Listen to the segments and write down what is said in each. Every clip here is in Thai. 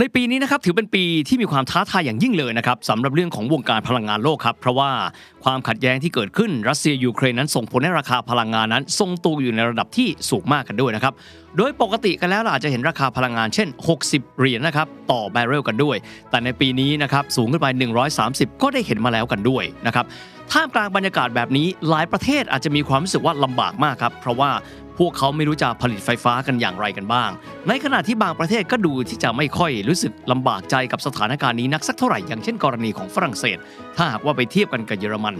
ในปีนี้นะครับถือเป็นปีที่มีความท้าทายอย่างยิ่งเลยนะครับสำหรับเรื่องของวงการพลังงานโลกครับเพราะว่าความขัดแย้งที่เกิดขึ้นรัสเซียยูเครนนั้นส่งผลให้ราคาพลังงานนั้น ทรงตัวอยู่ในระดับที่สูงมากกันด้วยนะครับโดยปกติกันแล้วเราอาจจะเห็นราคาพลังงานเช่น 60 เหรียญนะครับต่อแบเรลกันด้วย แต่ในปีนี้นะครับสูงขึ้นไป 130 ก็ได้เห็นมาแล้วกันด้วยนะครับท่ามกลางบรรยากาศแบบนี้หลายประเทศอาจจะมีความรู้สึกว่าลำบากมากครับเพราะว่า พวกเขาไม่รู้จะผลิตไฟฟ้ากันอย่างไรกันบ้าง ในขณะที่บางประเทศก็ดูที่จะไม่ค่อยรู้สึกลำบากใจกับสถานการณ์นี้นักสักเท่าไหร่อย่างเช่นกรณีของฝรั่งเศส ถ้าหากว่าไปเทียบกันกับเยอรมัน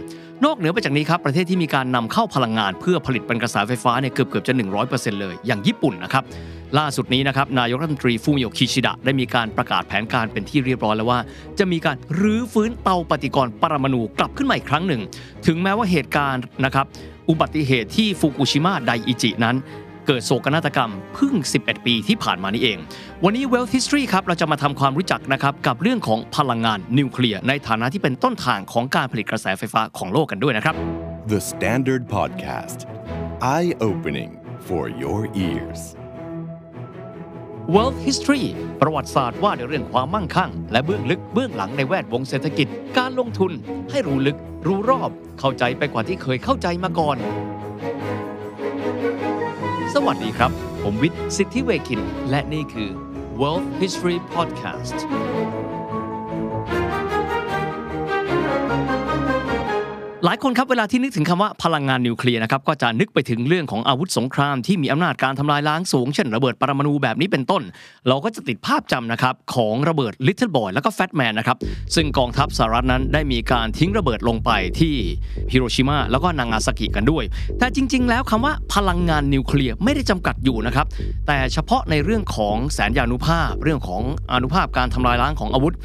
นอกเหนือไปจากนี้ครับประเทศที่มีการนำเข้าพลังงาน เพื่อผลิตเป็นกระแสไฟฟ้าเนี่ยเกือบเกือบจะ 100%เลย อย่างญี่ปุ่นนะครับ ล่าสุดนี้นะครับนายกรัฐมนตรีฟูมิโอคิชิดะได้มีการประกาศแผนการเป็นที่เรียบร้อยแล้วว่า จะมีการรื้อฟื้นเตาปฏิกรณ์ปรมาณูกลับขึ้นมาอีกครั้งหนึ่ง ถึงแม้ว่าเหตุการณ์นะครับอุบัติเหตุที่ฟุกุชิมะไดอิจินั้นเกิดโศกนาฏกรรมเพิ่ง 11 ปีที่ผ่านมานี่เอง วันนี้ Wealth History ครับ เราจะมาทำความรู้จักนะครับกับเรื่องของพลังงานนิวเคลียร์ในฐานะที่เป็นต้นทางของการผลิตกระแสไฟฟ้าของโลกกันด้วยนะครับ The Standard Podcast. Eye opening for your ears. Wealth History ประวัติศาสตร์ว่าด้วยเรื่องความมั่งคั่ง และเบื้องลึกเบื้องหลังในแวดวงเศรษฐกิจ การลงทุนให้รู้ลึก รู้รอบ เข้าใจไปกว่าที่เคยเข้าใจมาก่อน สวัสดีครับ ผมวิทย์ สิทธิเวคิน และนี่คือ Wealth History Podcast หลายคนครับเวลาที่นึกถึงคำว่าพลังงานนิวเคลียร์นะครับก็จะนึกไปถึงเรื่องของอาวุธสงครามที่มีอำนาจการทำลายล้างสูง เช่นระเบิดปรมาณูแบบนี้เป็นต้น เราก็จะติดภาพจำนะครับของระเบิด Little Boy แล้วก็ Fat Man นะครับซึ่งกองทัพสหรัฐนั้นได้มีการทิ้งระเบิดลงไปที่ฮิโรชิมาแล้วก็นางาซากิกันด้วย แต่จริง ๆ แล้วคำว่าพลังงานนิวเคลียร์ไม่ได้จำกัดอยู่นะครับแต่เฉพาะในเรื่องของแสนยานุภาพ เรื่องของอนุภาพการทำลายล้างของอาวุธ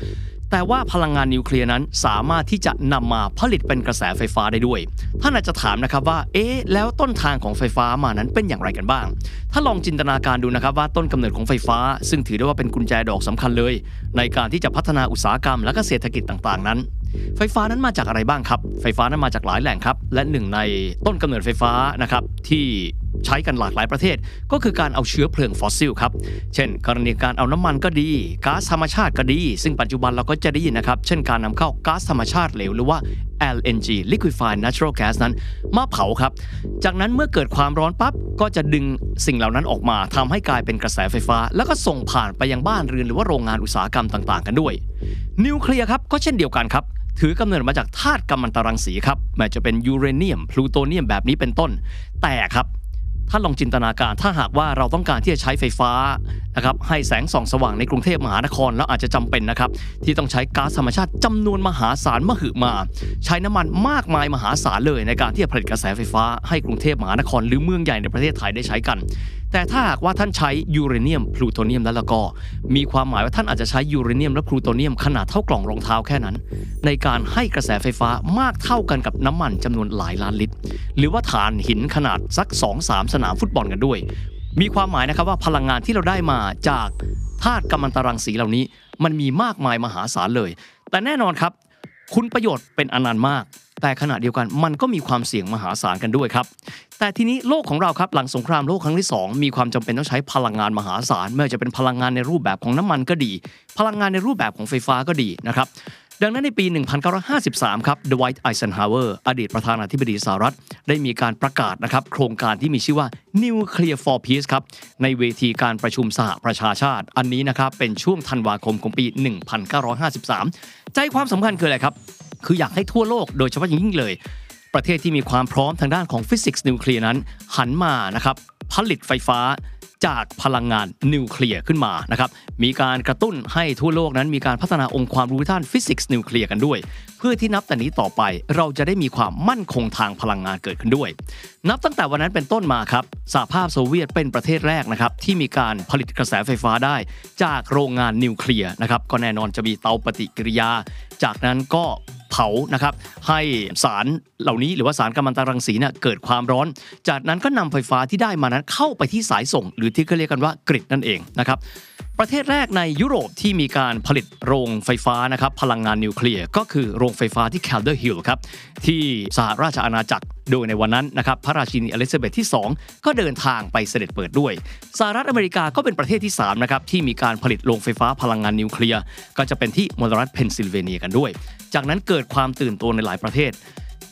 แต่ว่าพลังงานนิวเคลียร์นั้นสามารถที่จะนำมาผลิตเป็นกระแสไฟฟ้าได้ด้วย ท่านอาจจะถามนะครับว่า เอ๊ะ แล้วต้นทางของไฟฟ้ามานั้นเป็นอย่างไรกันบ้าง ถ้าลองจินตนาการดูนะครับว่าต้นกำเนิดของไฟฟ้า ซึ่งถือได้ว่าเป็นกุญแจดอกสำคัญเลย ในการที่จะพัฒนาอุตสาหกรรมและก็เศรษฐกิจต่างๆ นั้น ไฟฟ้านั้นมาจากอะไรบ้างครับ ไฟฟ้านั้นมาจากหลายแหล่งครับ และหนึ่งในต้นกำเนิดไฟฟ้านะครับที่ใช้กันหลากหลายประเทศ ก็คือการเอาเชื้อเพลิงฟอสซิลครับ เช่น กรณีการเอาน้ำมันก็ดีก๊าซธรรมชาติก็ดี ซึ่งปัจจุบันเราก็จะได้ยินนะครับ เช่นการนำเข้าก๊าซธรรมชาติเหลวหรือว่า LNG liquefied natural gas นั้นมาเผาครับ จากนั้นเมื่อเกิดความร้อนปั๊บก็จะดึงสิ่งเหล่านั้นออกมาทำให้กลายเป็นกระแสไฟฟ้า แล้วก็ส่งผ่านไปยังบ้านเรือนหรือว่าโรงงานอุตสาหกรรมต่าง ๆ กันด้วย นิวเคลียร์ครับก็เช่นเดียวกันครับ ถือกำเนิดมาจากธาตุกัมมันตรังสีครับแม้จะเป็นยูเรเนียมพลูโตเนียมแบบนี้เป็นต้น แต่ครับ ถ้าลองจินตนาการถ้าหากว่าเราต้องการที่จะใช้ไฟฟ้า นะครับให้แสงส่องสว่างในกรุงเทพมหานครแล้วอาจจะจำเป็นนะครับที่ต้องใช้ก๊าซธรรมชาติจำนวนมหาศาลมหึมา ใช้น้ำมันมากมายมหาศาลเลยในการที่จะผลิตกระแสไฟฟ้าให้กรุงเทพมหานคร หรือเมืองใหญ่ในประเทศไทยได้ใช้กัน แต่ถ้าหากว่าท่านใช้ยูเรเนียมพลูโตเนียมแล้วแล้วก็ มีความหมายว่าท่านอาจจะใช้ยูเรเนียมและพลูโตเนียมขนาดเท่ากล่องรองเท้าแค่นั้น ในการให้กระแสไฟฟ้ามากเท่ากันกับน้ำมันจำนวนหลายล้านลิตร หรือว่าฐานหินขนาดสัก 2-3 สนามฟุตบอลกันด้วย มีความหมายนะครับว่าพลังงานที่เราได้มาจากธาตุกัมมันตรังสีเหล่านี้ มันมีมากมายมหาศาลเลย แต่แน่นอนครับ คุณประโยชน์เป็นอนันต์มาก แต่ขณะเดียวกันมันก็มีความเสี่ยงมหาศาลกันด้วยครับ แต่ทีนี้โลกของเราครับหลังสงครามโลกครั้งที่ 2 มีความจำเป็นต้องใช้พลังงานมหาศาลไม่ว่าจะเป็นพลังงานในรูปแบบของน้ำมันก็ดี พลังงานในรูปแบบของไฟฟ้าก็ดีนะครับ ดังนั้นในปี 1953 ครับ ดไวท์ ไอเซนฮาวเวอร์ อดีตประธานาธิบดีสหรัฐ ได้มีการประกาศนะครับ โครงการที่มีชื่อว่า Nuclear for Peace ครับ ในเวทีการประชุมสหประชาชาติ อันนี้นะครับ เป็นช่วงธันวาคมของปี 1953 ใจความสำคัญคืออะไรครับ คืออยากให้ทั่วโลก โดยเฉพาะยิ่งเลย ประเทศที่มีความพร้อมทางด้านของฟิสิกส์นิวเคลียร์นั้น หันมานะครับผลิตไฟฟ้า จากพลังงานนิวเคลียร์ขึ้นมานะครับ มีการกระตุ้นให้ทั่วโลกนั้นมีการพัฒนาองค์ความรู้ด้านฟิสิกส์นิวเคลียร์กันด้วย เพื่อที่นับแต่นี้ต่อไปเราจะได้มีความมั่นคงทางพลังงานเกิดขึ้นด้วย นับตั้งแต่วันนั้นเป็นต้นมาครับสหภาพโซเวียตเป็นประเทศแรกนะครับที่มีการผลิตกระแสไฟฟ้าได้ จากโรงงานนิวเคลียร์นะครับก็แน่นอนจะมีเตาปฏิกิริยา จากนั้นก็ เผานะครับให้สารเหล่านี้หรือว่าสารกัมมันตรังสีเนี่ยเกิดความร้อน จากนั้นก็นำไฟฟ้าที่ได้มานั้นเข้าไปที่สายส่ง หรือที่เขาเรียกกันว่า grid นั่นเองนะครับประเทศแรกในยุโรปที่มีการผลิตโรงไฟฟ้านะครับพลังงานนิวเคลียร์ก็คือโรงไฟฟ้าที่แคลเดอร์ฮิลครับที่สหราชอาณาจักรโดยในวันนั้นนะครับพระราชินีอลิซาเบธที่ 2 ก็เดินทางไปเสด็จเปิดด้วยสหรัฐอเมริกาก็เป็นประเทศที่3นะครับที่มีการผลิตโรงไฟฟ้าพลังงานนิวเคลียร์ก็จะเป็นที่มลรัฐเพนซิลเวเนียกันด้วย จากนั้นเกิดความตื่นตัวในหลายประเทศ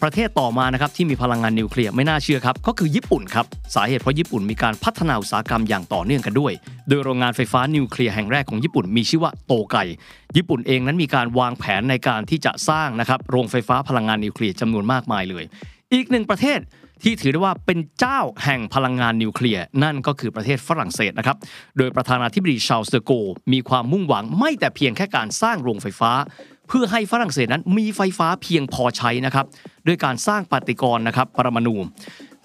ประเทศต่อมานะครับที่มีพลังงานนิวเคลียร์ไม่น่าเชื่อครับก็คือญี่ปุ่นครับสาเหตุเพราะญี่ปุ่นมีการพัฒนาอุตสาหกรรมอย่างต่อเนื่องกันด้วย โดยโรงงานไฟฟ้านิวเคลียร์แห่งแรกของญี่ปุ่นมีชื่อว่าโตไกญี่ปุ่นเองนั้นมีการวางแผนในการที่จะสร้างนะครับโรงไฟฟ้าพลังงานนิวเคลียร์จำนวนมากมายเลย อีกหนึ่งประเทศที่ถือได้ว่าเป็นเจ้าแห่งพลังงานนิวเคลียร์นั่นก็คือประเทศฝรั่งเศสนะครับ โดยประธานาธิบดีชาลส์เดโก มีความมุ่งหวังไม่แต่เพียงแค่การสร้างโรงไฟฟ้าเพื่อให้ฝรั่งเศสนั้นมีไฟฟ้าเพียงพอใช้นะครับด้วยการสร้างปฏิกรณ์นะครับปรมาณู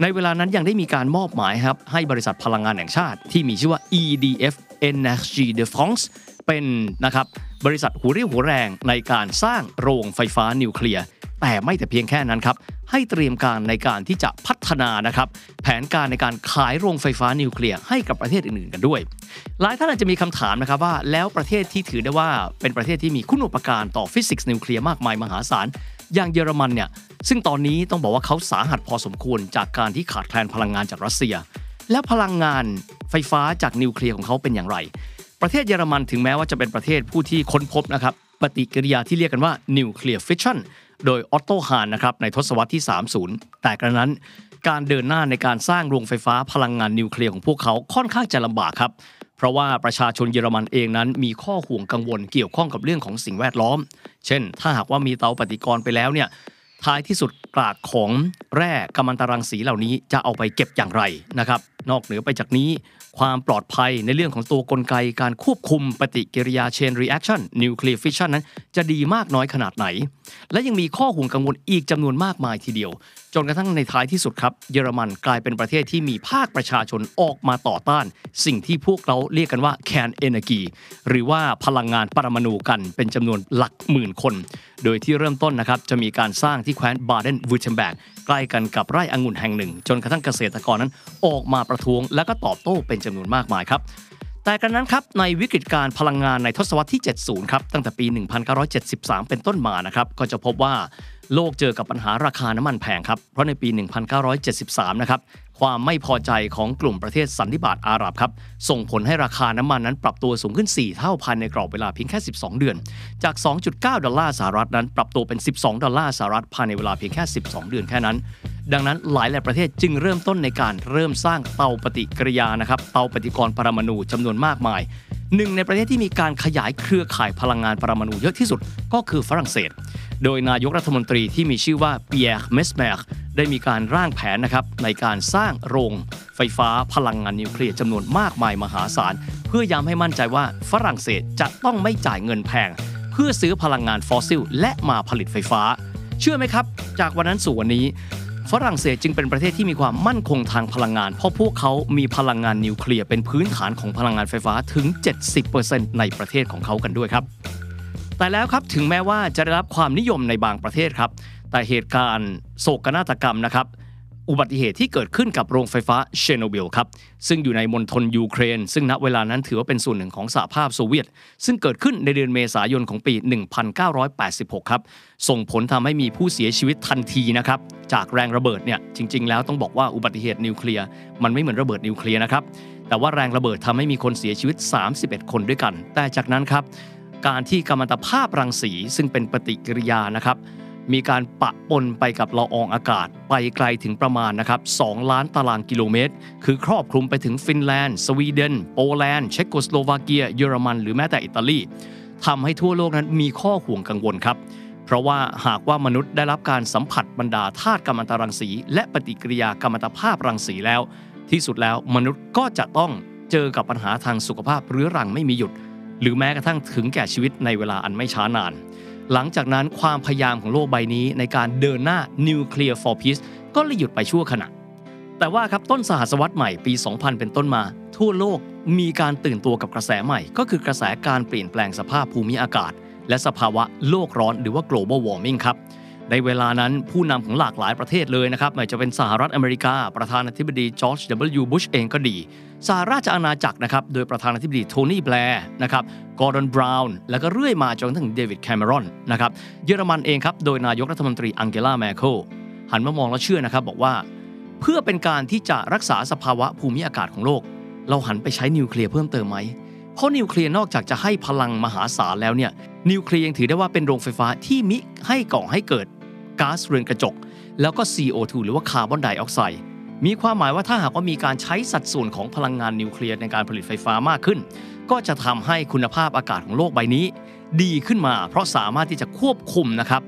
ในเวลานั้นยังได้มีการมอบหมายครับให้บริษัทพลังงานแห่งชาติ ที่มีชื่อว่า EDF Energie de France เป็นนะครับบริษัทหัวเรี่ยวหัวแรงในการสร้างโรงไฟฟ้านิวเคลียร์ แต่ไม่แต่เพียงแค่นั้นครับ ให้เตรียมการในการที่จะพัฒนานะครับ แผนการในการขายโรงไฟฟ้านิวเคลียร์ให้กับประเทศอื่นๆกันด้วย หลายท่านอาจจะมีคำถามนะครับว่า แล้วประเทศที่ถือได้ว่าเป็นประเทศที่มีคุณอุปการต่อฟิสิกส์นิวเคลียร์มากมายมหาศาลอย่างเยอรมันเนี่ยซึ่งตอนนี้ต้องบอกว่าเขาสาหัสพอสมควรจากการที่ขาดแคลนพลังงานจากรัสเซีย แล้วพลังงานไฟฟ้าจากนิวเคลียร์ของเขาเป็นอย่างไร ประเทศเยอรมันถึงแม้ว่าจะเป็นประเทศผู้ที่ค้นพบนะครับปฏิกิริยาที่เรียกกันว่า nuclear fission โดยออตโตฮานนะครับในทศวรรษที่ 30 แต่กระนั้นการเดินหน้าในการสร้างโรงไฟฟ้าพลังงานนิวเคลียร์ของพวกเขาค่อนข้างจะลำบากครับ เพราะว่าประชาชนเยอรมันเองนั้นมีข้อห่วงกังวลเกี่ยวข้องกับเรื่องของสิ่งแวดล้อม เช่น ถ้าหากว่ามีเตาปฏิกรณ์ไปแล้วเนี่ยท้ายที่สุดกากของแร่กัมมันตรังสีเหล่านี้จะเอาไปเก็บอย่างไรนะครับ นอกเหนือไปจากนี้ ความปลอดภัยในเรื่องของตัวกลไกการควบคุมปฏิกิริยา chain reaction nuclear fission นั้น จะดีมากน้อยขนาดไหน และยังมีข้อห่วงกังวลอีกจำนวนมากมายทีเดียว จนกระทั่งในท้ายที่สุดครับ เยอรมันกลายเป็นประเทศที่มีภาคประชาชนออกมาต่อต้าน สิ่งที่พวกเราเรียกกันว่า can energy หรือว่าพลังงานปรมาณูกันเป็นจำนวนหลักหมื่นคน โดยที่เริ่มต้นนะครับจะมีการสร้างที่แคว้นบาเดนวูเทมเบิร์ก ใกล้กันกับไร่องุ่นแห่งหนึ่ง จนกระทั่งเกษตรกรนั้นออกมาประท้วง และก็ตอบโต้เป็นจำนวนมากมายครับ แต่กันนั้นครับในวิกฤตการพลังงานในทศวรรษที่ 70 ครับตั้งแต่ปี 1973 เป็นต้นมานะครับก็จะพบว่าโลกเจอกับปัญหาราคาน้ำมันแพงครับ เพราะในปี 1973 นะครับ ความไม่พอใจของกลุ่มประเทศสันนิบาตอาหรับครับ ส่งผลให้ราคาน้ำมันนั้นปรับตัวสูงขึ้น 4 เท่าภายในกรอบเวลาเพียงแค่ 12 เดือน จาก 2.9 ดอลลาร์สหรัฐนั้น ปรับตัวเป็น 12 ดอลลาร์สหรัฐภายในเวลาเพียงแค่ 12 เดือนแค่นั้น ดังนั้นหลายหลายประเทศจึงเริ่มต้นในการเริ่มสร้างเตาปฏิกิริยานะครับเตาปฏิกรณ์ปรมาณูจำนวนมากมายหนึ่งในประเทศที่มีการขยายเครือข่ายพลังงานปรมาณูเยอะที่สุดก็คือฝรั่งเศส โดยนายกรัฐมนตรีที่มีชื่อว่าเปียร์เมสเมร์ได้มีการร่างแผนนะครับในการสร้างโรงไฟฟ้าพลังงานนิวเคลียร์จำนวนมากมายมหาศาล เพื่อย้ำให้มั่นใจว่าฝรั่งเศสจะต้องไม่จ่ายเงินแพง เพื่อซื้อพลังงานฟอสซิล และมาผลิตไฟฟ้า เชื่อไหมครับ จากวันนั้นสู่วันนี้ ฝรั่งเศสจึงเป็นประเทศที่มีความมั่นคงทางพลังงาน เพราะพวกเขามีพลังงานนิวเคลียร์เป็นพื้นฐานของพลังงานไฟฟ้าถึง 70%ในประเทศของเขากันด้วยครับ แต่แล้วครับถึงแม้ว่าจะได้รับความนิยมในบางประเทศครับ แต่เหตุการณ์โศกนาฏกรรมนะครับ อุบัติเหตุที่เกิดขึ้นกับโรงไฟฟ้าเชอร์โนบิลครับ ซึ่งอยู่ในมณฑลยูเครน ซึ่งณเวลานั้นถือว่าเป็นส่วนหนึ่งของสหภาพโซเวียต ซึ่งเกิดขึ้นในเดือนเมษายนของปี 1986 ครับ ส่งผลทำให้มีผู้เสียชีวิตทันทีนะครับ จากแรงระเบิดเนี่ยจริง ๆ แล้วต้องบอกว่าอุบัติเหตุนิวเคลียร์มันไม่เหมือนระเบิดนิวเคลียร์นะครับ แต่ว่าแรงระเบิดทำให้มีคนเสียชีวิต 31 คนด้วยกัน แต่จากนั้นครับการที่กัมมันตภาพรังสีซึ่งเป็นปฏิกิริยานะครับ มีการปะปนไปกับละอองอากาศ ไปไกลถึงประมาณนะครับ 2 ล้านตารางกิโลเมตร คือครอบคลุมไปถึงฟินแลนด์ สวีเดน โปแลนด์ เช็กโกสโลวาเกีย เยอรมัน หรือแม้แต่อิตาลีทำให้ทั่วโลกนั้นมีข้อห่วงกังวลครับ เพราะว่าหากว่ามนุษย์ได้รับการสัมผัสบรรดาธาตุกัมมันตรังสี และปฏิกิริยากัมมันตภาพรังสีแล้ว ที่สุดแล้วมนุษย์ก็จะต้องเจอกับปัญหาทางสุขภาพเรื้อรังไม่มีหยุด หรือแม้กระทั่งถึงแก่ชีวิตในเวลาอันไม่ช้านาน หลังจากนั้นความพยายามของโลกใบนี้ในการเดินหน้า Nuclear for Peace ก็เลยหยุดไปชั่วขณะ แต่ว่าครับต้นสหัสวรรษใหม่ปี 2000 เป็นต้นมา ทั่วโลกมีการตื่นตัวกับกระแสใหม่ ก็คือกระแสการเปลี่ยนแปลงสภาพภูมิอากาศ และสภาวะโลกร้อนหรือว่า global warming ครับ ในเวลานั้นผู้นำของหลากหลายประเทศเลยนะครับไม่จะเป็นสหรัฐอเมริกา ประธานาธิบดีจอร์จ W. บุชเองก็ดี สหราชอาณาจักรนะครับ โดยประธานาธิบดีโทนี่แบลร์นะครับ กอร์ดอนบราวน์ แล้วก็เรื่อยมาจนถึงเดวิดแคมเมรอนนะครับ เยอรมันเองครับ โดยนายกรัฐมนตรีอังเกลาแมร์เคิลหันมามองแล้วเชื่อนะครับบอกว่า เพื่อเป็นการที่จะรักษาสภาวะภูมิอากาศของโลก เราหันไปใช้นิวเคลียร์เพิ่มเติมไหมเพราะนิวเคลียร์นอกจากจะให้พลังมหาศาลแล้วเนี่ยนิวเคลียร์ยังถือได้ว่าเป็นโรงไฟฟ้าที่มิให้ก่อให้เกิด ก๊าซเรือนกระจก แล้วก็ CO2 หรือว่าคาร์บอนไดออกไซด์มีความหมายว่าถ้าหากว่ามีการใช้สัดส่วนของพลังงานนิวเคลียร์ในการผลิตไฟฟ้ามากขึ้น ก็จะทำให้คุณภาพอากาศของโลกใบนี้ ดีขึ้นมา เพราะสามารถที่จะควบคุมนะครับ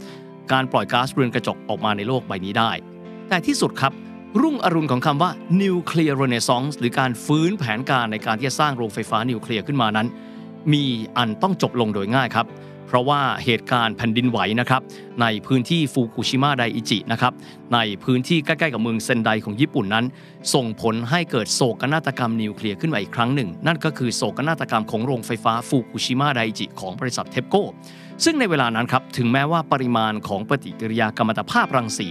การปล่อยก๊าซเรือนกระจกออกมาในโลกใบนี้ได้ แต่ที่สุดครับรุ่งอรุณของคำว่าnuclear renaissance หรือการฟื้นแผนการในการที่จะสร้างโรงไฟฟ้านิวเคลียร์ขึ้นมานั้น มีอันต้องจบลงโดยง่ายครับ เพราะว่าเหตุการณ์แผ่นดินไหวนะครับในพื้นที่ฟูกุชิมะไดอิจินะครับในพื้นที่ใกล้ๆกับเมืองเซนไดของญี่ปุ่นนั้น ส่งผลให้เกิดโศกนาฏกรรมนิวเคลียร์ขึ้นมาอีกครั้งหนึ่ง นั่นก็คือโศกนาฏกรรมของโรงไฟฟ้าฟูกุชิมะไดอิจิของบริษัทเทปโกซึ่งในเวลานั้นครับถึงแม้ว่าปริมาณของปฏิกิริยากัมมันตภาพรังสี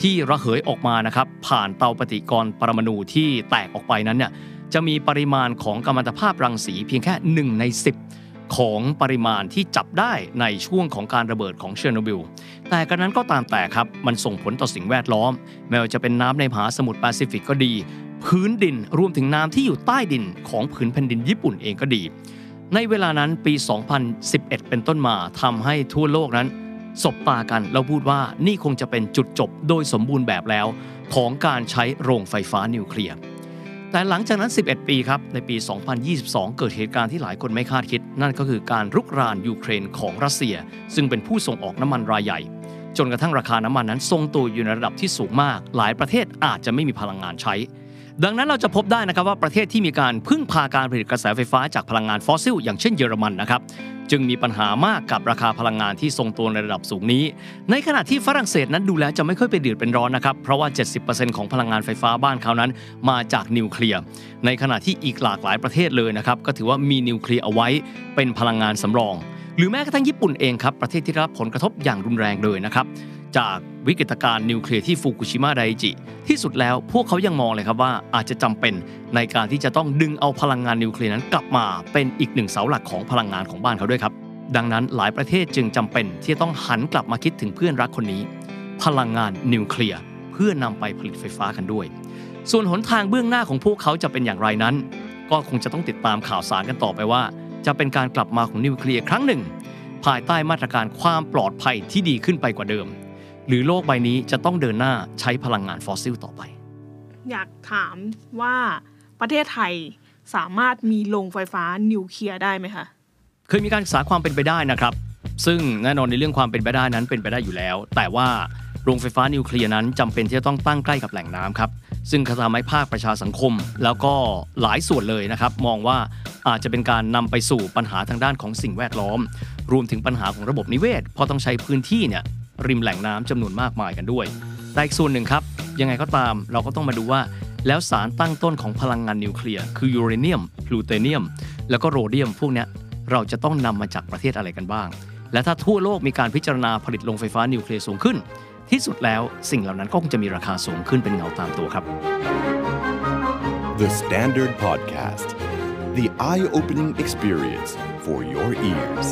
ที่ระเหยออกมานะครับผ่านเตาปฏิกรณ์ปรมาณูที่แตกออกไปนั้นเนี่ยจะมีปริมาณของกัมมันตภาพรังสีเพียงแค่ 1 ใน 10 ของปริมาณที่จับได้ในช่วงของการระเบิดของเชอร์โนบิล แต่กระนั้นก็ตามแต่ครับ มันส่งผลต่อสิ่งแวดล้อม ไม่ว่าจะเป็นน้ำในมหาสมุทรแปซิฟิกก็ดี พื้นดินรวมถึงน้ำที่อยู่ใต้ดินของผืนแผ่นดินญี่ปุ่นเองก็ดี ในเวลานั้นปี 2011 เป็นต้นมาทำให้ทั่วโลกนั้นสบตากันแล้วพูดว่านี่คงจะเป็นจุดจบโดยสมบูรณ์แบบแล้ว ของการใช้โรงไฟฟ้านิวเคลียร์ แต่หลังจากนั้น 11 ปีครับ ในปี 2022 เกิดเหตุการณ์ที่หลายคนไม่คาดคิด นั่นก็คือการรุกรานยูเครนของรัสเซีย ซึ่งเป็นผู้ส่งออกน้ำมันรายใหญ่ จนกระทั่งราคาน้ำมันนั้นทรงตัวอยู่ในระดับที่สูงมาก หลายประเทศอาจจะไม่มีพลังงานใช้ ดังนั้นเราจะพบได้นะครับว่าประเทศที่มีการพึ่งพาการผลิตกระแสไฟฟ้าจากพลังงานฟอสซิลอย่างเช่นเยอรมันนะครับจึงมีปัญหามากกับราคาพลังงานที่ทรงตัวในระดับสูงนี้ ในขณะที่ฝรั่งเศสนั้นดูแล้วจะไม่ค่อยไปเดือดเป็นร้อนนะครับ เพราะว่า 70%ของพลังงานไฟฟ้าบ้านเขานั้น มาจากนิวเคลียร์ ในขณะที่อีกหลากหลายประเทศเลยนะครับก็ถือว่ามีนิวเคลียร์เอาไว้เป็นพลังงานสำรอง หรือแม้กระทั่งญี่ปุ่นเองครับประเทศที่ได้รับผลกระทบอย่างรุนแรงเลยนะครับจาก วิกฤตการณ์นิวเคลียร์ที่ฟุกุชิมะไดจิ ที่สุดแล้วพวกเขายังมองเลยครับว่าอาจจะจำเป็นในการที่จะต้องดึงเอาพลังงานนิวเคลียร์นั้นกลับมาเป็นอีกหนึ่งเสาหลักของพลังงานของบ้านเขาด้วยครับ ดังนั้นหลายประเทศจึงจำเป็นที่จะต้องหันกลับมาคิดถึงเพื่อนรักคนนี้ พลังงานนิวเคลียร์เพื่อนำไปผลิตไฟฟ้ากันด้วย ส่วนหนทางเบื้องหน้าของพวกเขาจะเป็นอย่างไรนั้น ก็คงจะต้องติดตามข่าวสารกันต่อไปว่า จะเป็นการกลับมาของนิวเคลียร์ครั้งหนึ่ง ภายใต้มาตรการความปลอดภัยที่ดีขึ้นไปกว่าเดิม หรือโลกใบนี้จะต้องเดินหน้าใช้พลังงานฟอสซิลต่อไป อยากถามว่าประเทศไทยสามารถมีโรงไฟฟ้านิวเคลียร์ได้ไหมคะ เคยมีการศึกษาความเป็นไปได้นะครับ ซึ่งแน่นอนในเรื่องความเป็นไปได้นั้นเป็นไปได้อยู่แล้ว แต่ว่าโรงไฟฟ้านิวเคลียร์นั้นจำเป็นที่จะต้องตั้งใกล้กับแหล่งน้ำครับ ซึ่งทำให้ภาคประชาสังคม แล้วก็หลายส่วนเลยนะครับ มองว่าอาจจะเป็นการนำไปสู่ปัญหาทางด้านของสิ่งแวดล้อม รวมถึงปัญหาของระบบนิเวศ เพราะต้องใช้พื้นที่เนี่ย ริมแหล่งน้ำจำนวนมากมายกันด้วย แต่อีกส่วนหนึ่งครับ ยังไงก็ตามเราก็ต้องมาดูว่า แล้วสารตั้งต้นของพลังงานนิวเคลียร์คือยูเรเนียมพลูเทเนียม แล้วก็โรเดียมพวกนี้เราจะต้องนำมาจากประเทศอะไรกันบ้าง และถ้าทั่วโลกมีการพิจารณาผลิตโรงไฟฟ้านิวเคลียร์สูงขึ้น ที่สุดแล้วสิ่งเหล่านั้นก็คงจะมีราคาสูงขึ้นเป็นเงาตามตัวครับ The Standard Podcast, the eye opening experience for your ears.